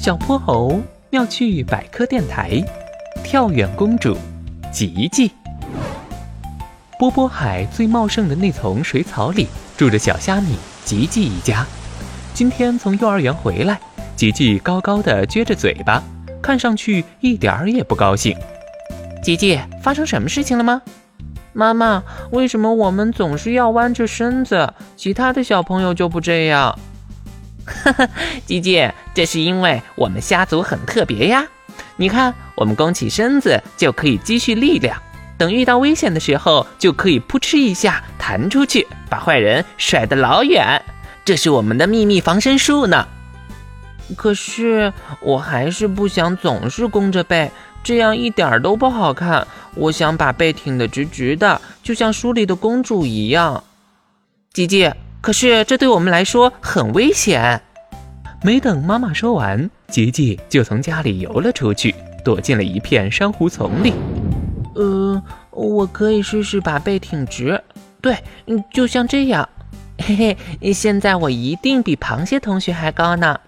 小泼猴妙趣百科电台，跳远公主，吉吉。波波海最茂盛的那丛水草里，住着小虾米吉吉一家。今天从幼儿园回来，吉吉高高的撅着嘴巴，看上去一点儿也不高兴。吉吉，发生什么事情了吗？妈妈，为什么我们总是要弯着身子，其他的小朋友就不这样？哈 哈，吉吉，这是因为我们虾族很特别呀。你看，我们弓起身子就可以积蓄力量，等遇到危险的时候，就可以扑哧一下弹出去，把坏人甩得老远。这是我们的秘密防身术呢。可是我还是不想总是弓着背，这样一点都不好看。我想把背挺得直直的，就像书里的公主一样。吉吉。可是这对我们来说很危险。没等妈妈说完，吉吉就从家里游了出去，躲进了一片珊瑚丛里。呃，我可以试试把背挺直，对，就像这样。嘿嘿，现在我一定比螃蟹同学还高呢。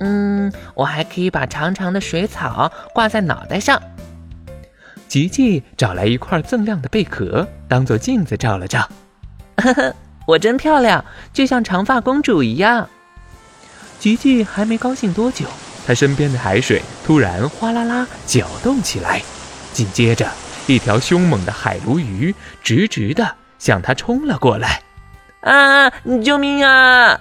嗯，我还可以把长长的水草挂在脑袋上。吉吉找来一块锃亮的贝壳，当做镜子照了照。呵呵。我真漂亮，就像长发公主一样。吉吉还没高兴多久，他身边的海水突然哗啦啦搅动起来，紧接着，一条凶猛的海鲈鱼直直的向他冲了过来。啊！救命啊！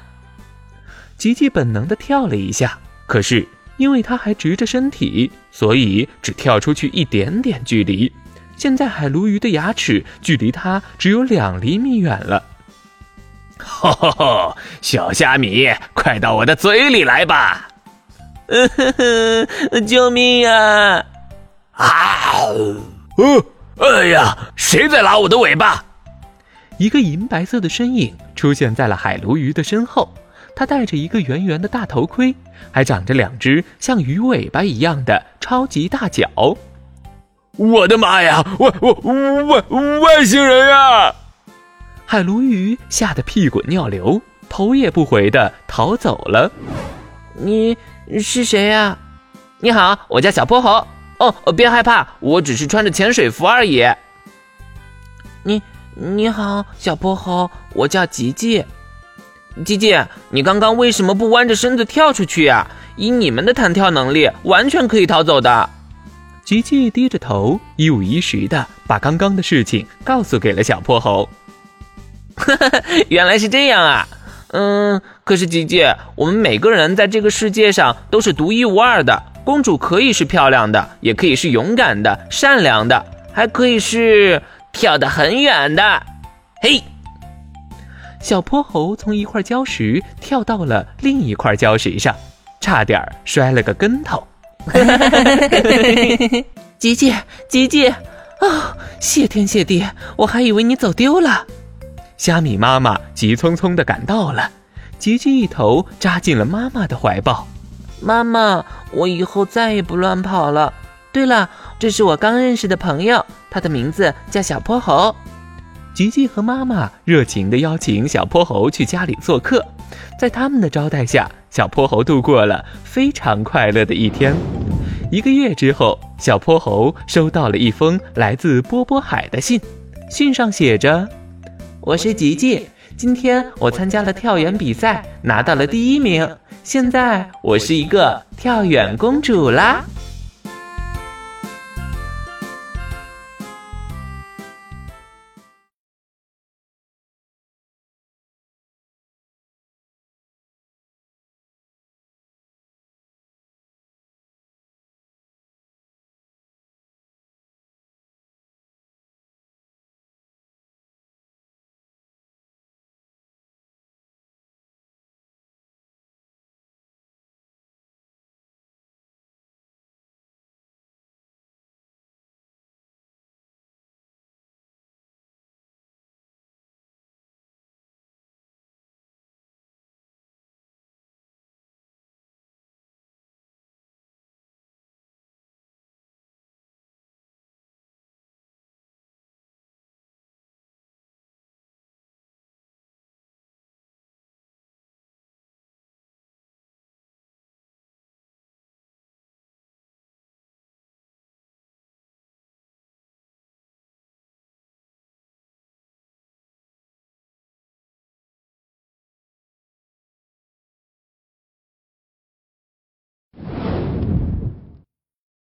吉吉本能的跳了一下，可是因为他还直着身体，所以只跳出去一点点距离。现在海鲈鱼的牙齿距离他只有两厘米远了。哈哈哈！小虾米，快到我的嘴里来吧！救命呀！啊！呃，哎呀，谁在拉我的尾巴？一个银白色的身影出现在了海鲈鱼的身后，它戴着一个圆圆的大头盔，还长着两只像鱼尾巴一样的超级大脚。我的妈呀！外外外外星人呀！海鲈鱼吓得屁滚尿流，头也不回的逃走了。你是谁呀？你好，我叫小泼猴。哦，别害怕，我只是穿着潜水服而已。你你好，小泼猴，我叫吉吉。吉吉，你刚刚为什么不弯着身子跳出去呀？以你们的弹跳能力，完全可以逃走的。吉吉低着头，一五一十的把刚刚的事情告诉给了小泼猴。原来是这样啊，嗯，可是吉吉，我们每个人在这个世界上都是独一无二的。公主可以是漂亮的，也可以是勇敢的、善良的，还可以是跳得很远的。嘿，小泼猴从一块礁石跳到了另一块礁石上，差点摔了个跟头。吉吉，吉吉，啊，谢天谢地，我还以为你走丢了。虾米妈妈急匆匆地赶到了，吉吉一头扎进了妈妈的怀抱。妈妈，我以后再也不乱跑了。对了，这是我刚认识的朋友，他的名字叫小泼猴。吉吉和妈妈热情地邀请小泼猴去家里做客，在他们的招待下，小泼猴度过了非常快乐的一天。一个月之后，小泼猴收到了一封来自波波海的信，信上写着。我是吉吉，今天我参加了跳远比赛，拿到了第一名。现在我是一个跳远公主啦。